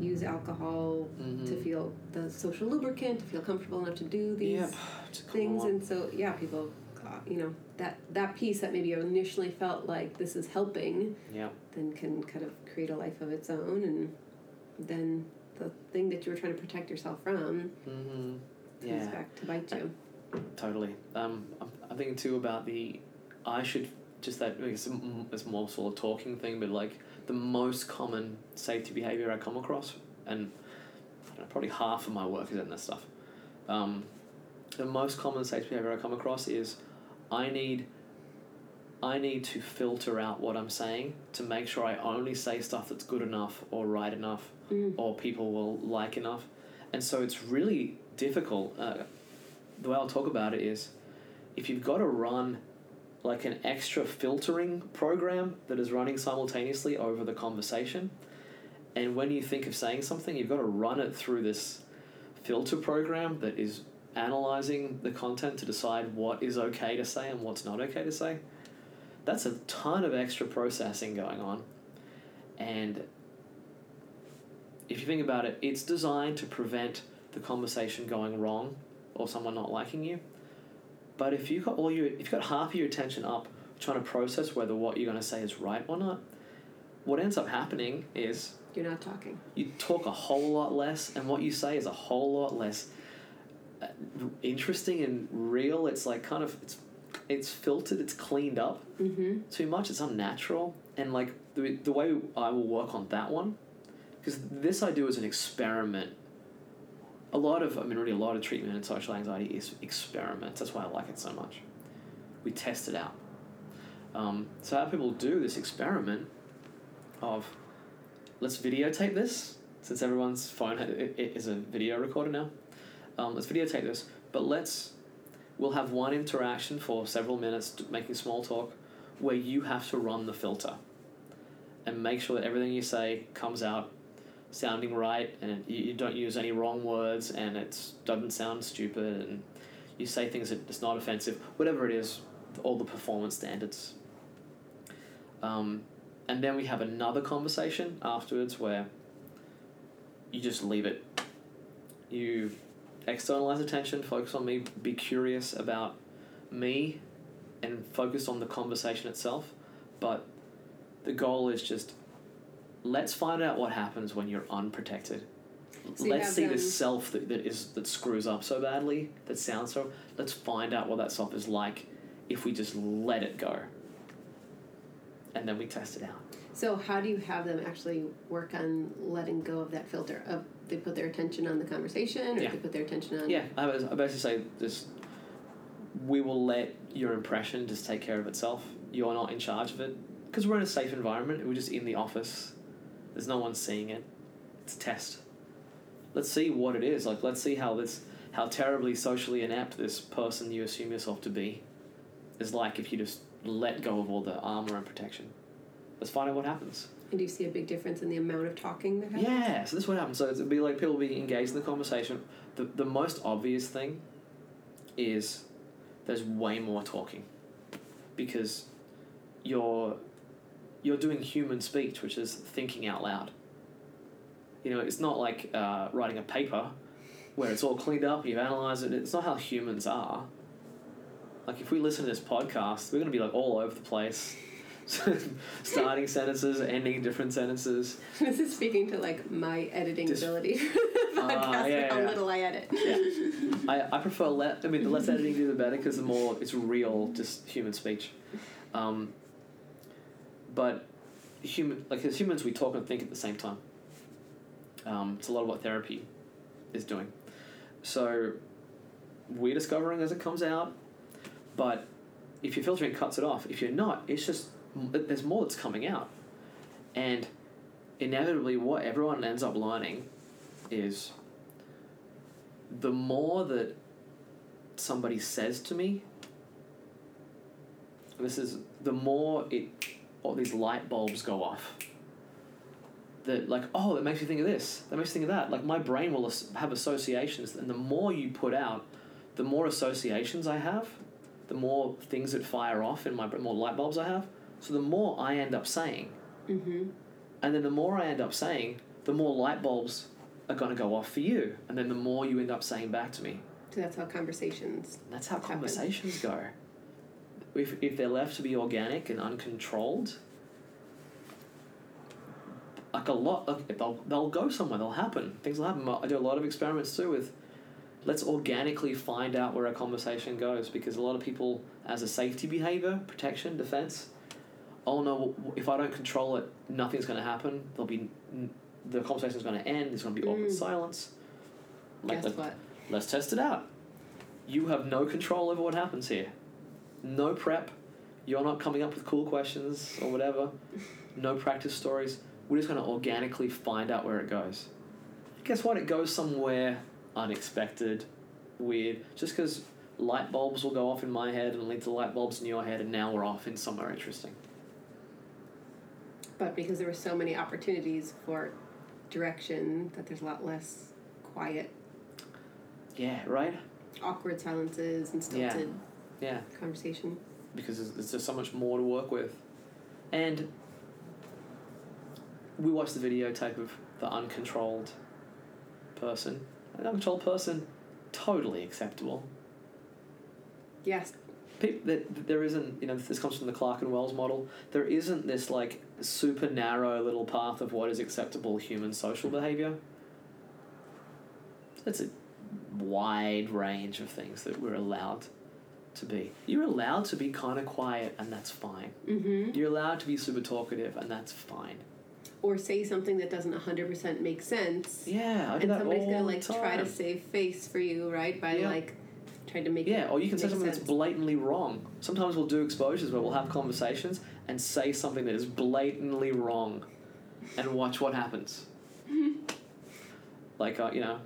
use alcohol to Mhm. feel the social lubricant, to feel comfortable enough to do these Yep. It's a common things. And so, yeah, people, uh, you know, that that piece that maybe initially felt like this is helping, Yep. then can kind of create a life of its own, and then the thing that you were trying to protect yourself from Mm-hmm. Comes Yeah. back to bite you. Totally. Um, I'm, I'm thinking too about the I should just that it's, it's more sort of talking thing, but like the most common safety behavior I come across, and know, probably half of my work is in this stuff. Um, the most common safety behavior I come across is I need I need to filter out what I'm saying to make sure I only say stuff that's good enough or right enough Mm. or people will like enough. And so it's really difficult. Uh, the way I'll talk about it is if you've got to run like an extra filtering program that is running simultaneously over the conversation, and when you think of saying something, you've got to run it through this filter program that is analyzing the content to decide what is okay to say and what's not okay to say. that's a ton of extra processing going on. And if you think about it, it's designed to prevent the conversation going wrong or someone not liking you. But if you got all your if you got half of your attention up trying to process whether what you're going to say is right or not, what ends up happening is You're not talking. you talk a whole lot less, and what you say is a whole lot less uh, interesting and real. It's like kind of it's it's filtered, it's cleaned up Mm-hmm. too much. It's unnatural, and like the the way I will work on that one, because this I do as an experiment. A lot of I mean, really, a lot of treatment in social anxiety is experiments. That's why I like it so much. We test it out. Um, so how people do this experiment of let's videotape this since everyone's phone is a video recorder now. Um, let's videotape this, but let's we'll have one interaction for several minutes making small talk where you have to run the filter and make sure that everything you say comes out sounding right and you, you don't use any wrong words and it doesn't sound stupid and you say things that it's not offensive whatever it is all the performance standards. Um, and then we have another conversation afterwards where you just leave it. You externalize attention focus on me be curious about me and focus on the conversation itself. But the goal is just let's find out what happens when you're unprotected. So you let's see them- the self that, that is that screws up so badly that sounds so let's find out what that self is like if we just let it go. And then we test it out. So how do you have them actually work on letting go of that filter? Of they put their attention on the conversation, or Yeah. they put their attention on yeah i, was, I basically say this: we will let your impression just take care of itself. You're not in charge of it. Because we're in a safe environment. We're just in the office there's no one seeing it it's a test let's see what it is like let's see how this how terribly socially inept this person you assume yourself to be is like if you just let go of all the armor and protection let's find out what happens And do you see a big difference in the amount of talking that happens? yeah, so this is what happens. So it'd be like people be engaged in the conversation. The the most obvious thing is there's way more talking because you're you're doing human speech, which is thinking out loud. You know, it's not like uh, writing a paper where it's all cleaned up, and you've analysed it. It's not how humans are. Like if we listen to this podcast, we're gonna be like all over the place. starting sentences, ending different sentences. this is speaking to like my editing Just- ability for the podcast, Ah, yeah, how yeah. little I edit. I, I prefer let I mean the less editing you do the better because the more it's real just human speech, um, but human like as humans we talk and think at the same time. Um, it's a lot of what therapy is doing, so we're discovering as it comes out, but if you're filtering cuts it off. If you're not, it's just there's more that's coming out, and inevitably what everyone ends up learning is the more that somebody says to me, this is the more it, all these light bulbs go off. That like, oh, that makes me think of this. That makes me think of that. Like my brain will have associations, and the more you put out, the more associations I have, the more things that fire off in my brain, more light bulbs I have. So the more I end up saying, Mm-hmm. and then the more I end up saying, the more light bulbs are going to go off for you. And then the more you end up saying back to me. So that's how conversations. That's how Happen. conversations go. If, if they're left to be organic and uncontrolled, like a lot, like they'll, they'll go somewhere, they'll happen. Things will happen. I do a lot of experiments too with let's organically find out where a conversation goes because a lot of people, as a safety behavior, protection, defense, oh no, if I don't control it, nothing's going to happen. There'll be the conversation's going to end. There's going to be awkward Mm. silence. Like Guess the- what? let's test it out. You have no control over what happens here. No prep. You're not coming up with cool questions or whatever. No practice stories. We're just going to organically find out where it goes. Guess what? It goes somewhere unexpected, weird. Just because light bulbs will go off in my head and lead to light bulbs in your head, and now we're off in somewhere interesting. But because there were so many opportunities for direction, that there's a lot less quiet, Yeah, right? awkward silences and stilted Yeah. Conversation. because there's, there's just so much more to work with. And we watched the videotape of the uncontrolled person. An uncontrolled person, totally acceptable. Yes. Peop that there isn't, you know, this comes from the Clark and Wells model. There isn't this like super narrow little path of what is acceptable human social behavior. It's a wide range of things that we're allowed to be. You're allowed to be kind of quiet, and that's fine. Mm-hmm. You're allowed to be super talkative, and that's fine. Or say something that doesn't hundred percent make sense. Yeah, I do and that somebody's all gonna like try to save face for you, right? By Yeah. like trying to make it. Yeah, or you can say something that's blatantly wrong. Sometimes we'll do exposures where we'll have conversations and say something that is blatantly wrong, and watch what happens. like uh, you know,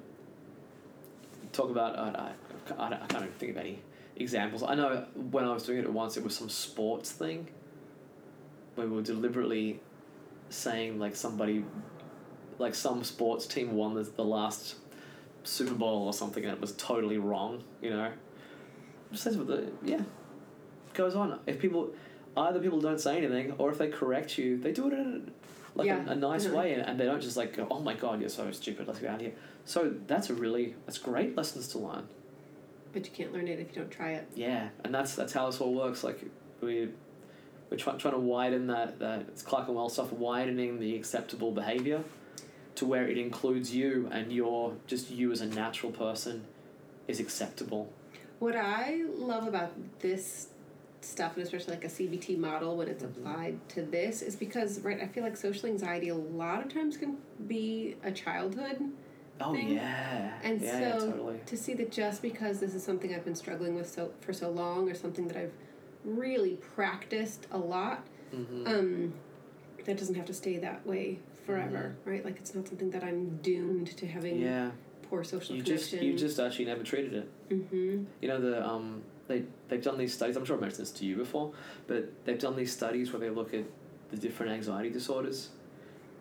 talk about uh, I, I, I can't even think of any examples. I know when I was doing it once, it was some sports thing where we were deliberately saying like somebody, like some sports team won the, the last Super Bowl or something, and it was totally wrong. You know, just says what the yeah goes on. If people either people don't say anything, or if they correct you, they do it in a, like Yeah, a, a nice definitely. way, and, and they don't just like go, oh my god, you're so stupid. Let's get out of here. So that's a really that's great lessons to learn. But you can't learn it if you don't try it. Yeah, and that's that's how this all works. Like we we're try, trying to widen that that it's Clark and Wells stuff, widening the acceptable behavior to where it includes you and your just you as a natural person is acceptable. What I love about this stuff, and especially like a CBT model when it's Mhm. applied to this, is because right, I feel like social anxiety a lot of times can be a childhood Oh Thing. yeah, And yeah, yeah, so- totally. to see that just because this is something I've been struggling with so for so long, or something that I've really practiced a lot, hmm um, that doesn't have to stay that way forever, right? Like it's not something that I'm doomed to having yeah, poor social you just you just actually never treated it. mm-hmm. You know the um they they've done these studies. I'm sure I mentioned this to you before, but they've done these studies where they look at the different anxiety disorders,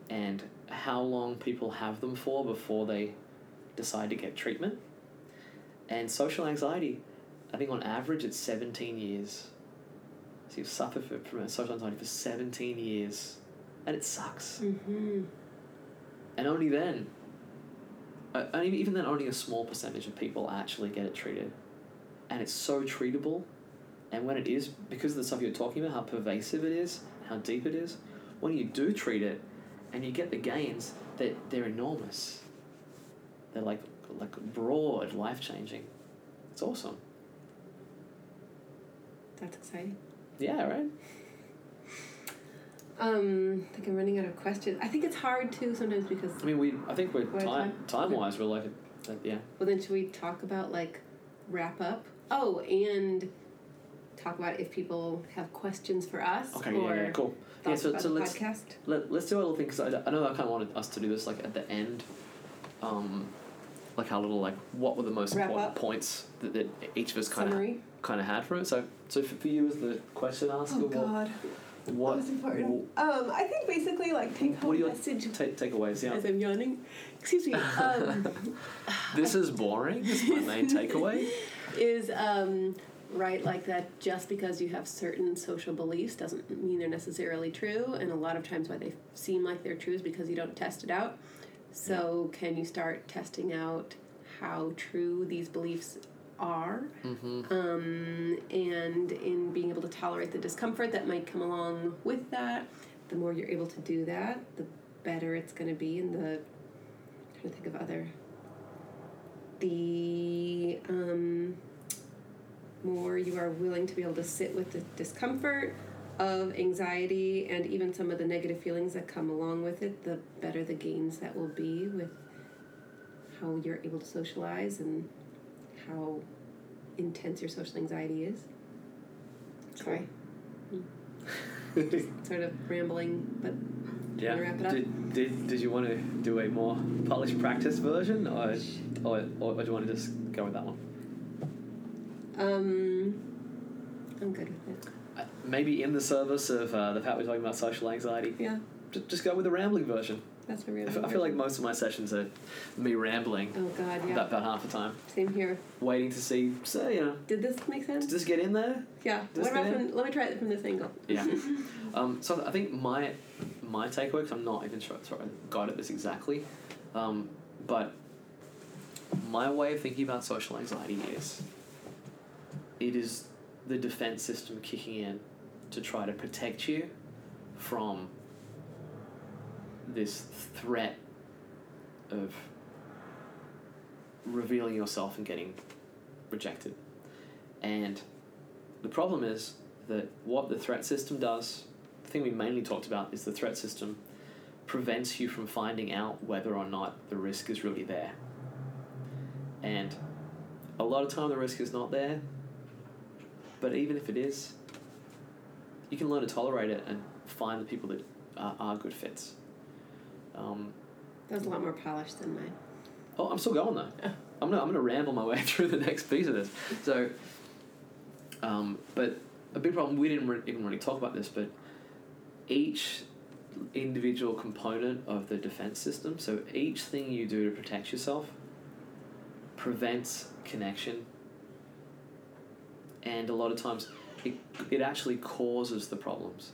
and how long people have them for before they decide to get treatment. And social anxiety, I think on average it's 17 years. So you've suffered for- from social anxiety for 17 years, and it sucks. Mm-hmm. And only then, uh, and even- even then, only a small percentage of people actually get it treated. And it's so treatable. And when it is, because of the stuff you're talking about, how pervasive it is, how deep it is, when you do treat it and you get the gains, that they're enormous. They're like like broad, life changing. It's awesome. That's exciting. Yeah, right? Um, I think I'm running out of questions. I think it's hard too sometimes because. I mean, we. I think we're time? time wise, we're like, uh, yeah. Well, then should we talk about like wrap up? Oh, and talk about if people have questions for us Okay, or yeah, yeah, cool. Yeah, so, so the let's podcast. Let, let's do a little thing because I, I know I kind of wanted us to do this like at the end, um, like our little like what were the most Wrap important up. points that, that each of us kind of kind of had from it. So so for, for you as the question asker, Oh what God, what that was important. Um, I think basically like take What home message ta- takeaways? Yeah, as I'm yawning. Excuse me. Um, this is boring. This is my main takeaway. is um, right like that just because you have certain social beliefs doesn't mean they're necessarily true and a lot of times why they seem like they're true is because you don't test it out. So can you start testing out how true these beliefs are? Mm-hmm. um, and in being able to tolerate the discomfort that might come along with that the more you're able to do that the better it's going to be. And the I'm trying to think of other the um, more you are willing to be able to sit with the discomfort of anxiety and even some of the negative feelings that come along with it, the better the gains that will be with how you're able to socialize and how intense your social anxiety is. Sorry, hmm. sort of rambling, but Yeah. Wrap it up? Did, did, did you want to do a more polished practice version, or or, or do you want to just go with that one? Um, I'm good with it. Uh, Maybe in the service of uh, the fact we're talking about social anxiety, Yeah. just, just go with the rambling version. That's a really. I feel, like most of my sessions are me rambling Oh God, yeah. about, about half the time, Same here. waiting to see. So you know, Did this make sense? does this get in there? Yeah. What about from? Let me try it from this angle. Yeah. um, so I think my my takeaway, because I'm not even sure, sure I got at this exactly, um, but my way of thinking about social anxiety is it is the defense system kicking in to try to protect you from this threat of revealing yourself and getting rejected. And the problem is that what the threat system does, the thing we mainly talked about is the threat system prevents you from finding out whether or not the risk is really there. And a lot of time the risk is not there, but even if it is, you can learn to tolerate it and find the people that are, are good fits. Um, That was a lot more polished than mine. Oh, I'm still going though. Yeah. I'm gonna I'm gonna ramble my way through the next piece of this. So, um, but a big problem we didn't re- even really talk about this, but each individual component of the defense system. So each thing you do to protect yourself prevents connection, and a lot of times it it actually causes the problems.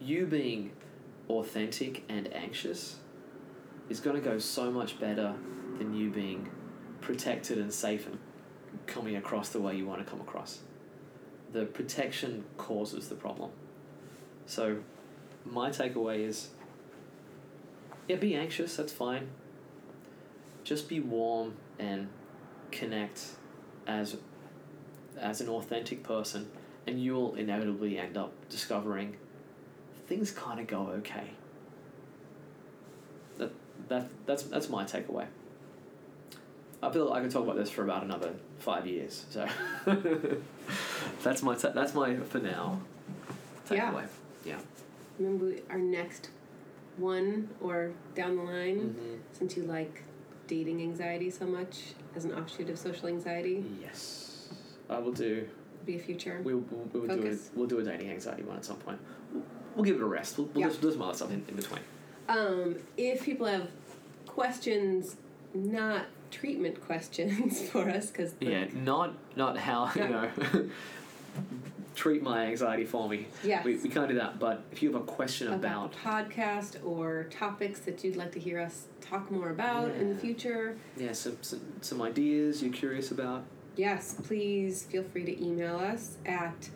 You being authentic and anxious is going to go so much better than you being protected and safe and coming across the way you want to come across. The protection causes the problem. So, my takeaway is yeah, be anxious, that's fine. Just be warm and connect as as an authentic person and you'll inevitably end up discovering things kind of go okay. That that that's that's my takeaway. I feel like I could talk about this for about another five years. So that's my ta- that's my for now takeaway. Yeah. Remember our next one or down the line, Mm-hmm. since you like dating anxiety so much as an offshoot of social anxiety, Yes, I will do. be a future. We'll we'll, we'll do a, we'll do a dating anxiety one at some point. We'll, we'll give it a rest. We'll, we'll Yeah. do, some other stuff in, in between. Um, if people have questions, not treatment questions for us, because Yeah, not not how you know treat my anxiety for me. yes, We, we can't do that. But if you have a question about about the podcast or topics that you'd like to hear us talk more about in the future, yeah some, some some ideas you're curious about, yes, please feel free to email us at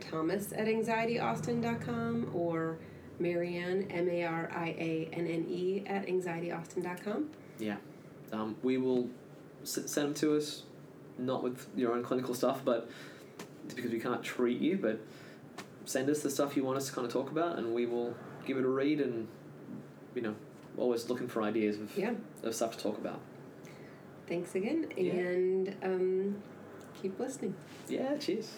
thomas at anxietyaustin.com or marianne m-a-r-i-a-n-n-e at anxietyaustin.com Yeah. um, we will s- send them to us. Not with your own clinical stuff, but because we can't treat you. But send us the stuff you want us to kind of talk about, and we will give it a read. And you know, always looking for ideas of, yeah of stuff to talk about. Thanks again Yeah. and um, keep listening Yeah, cheers.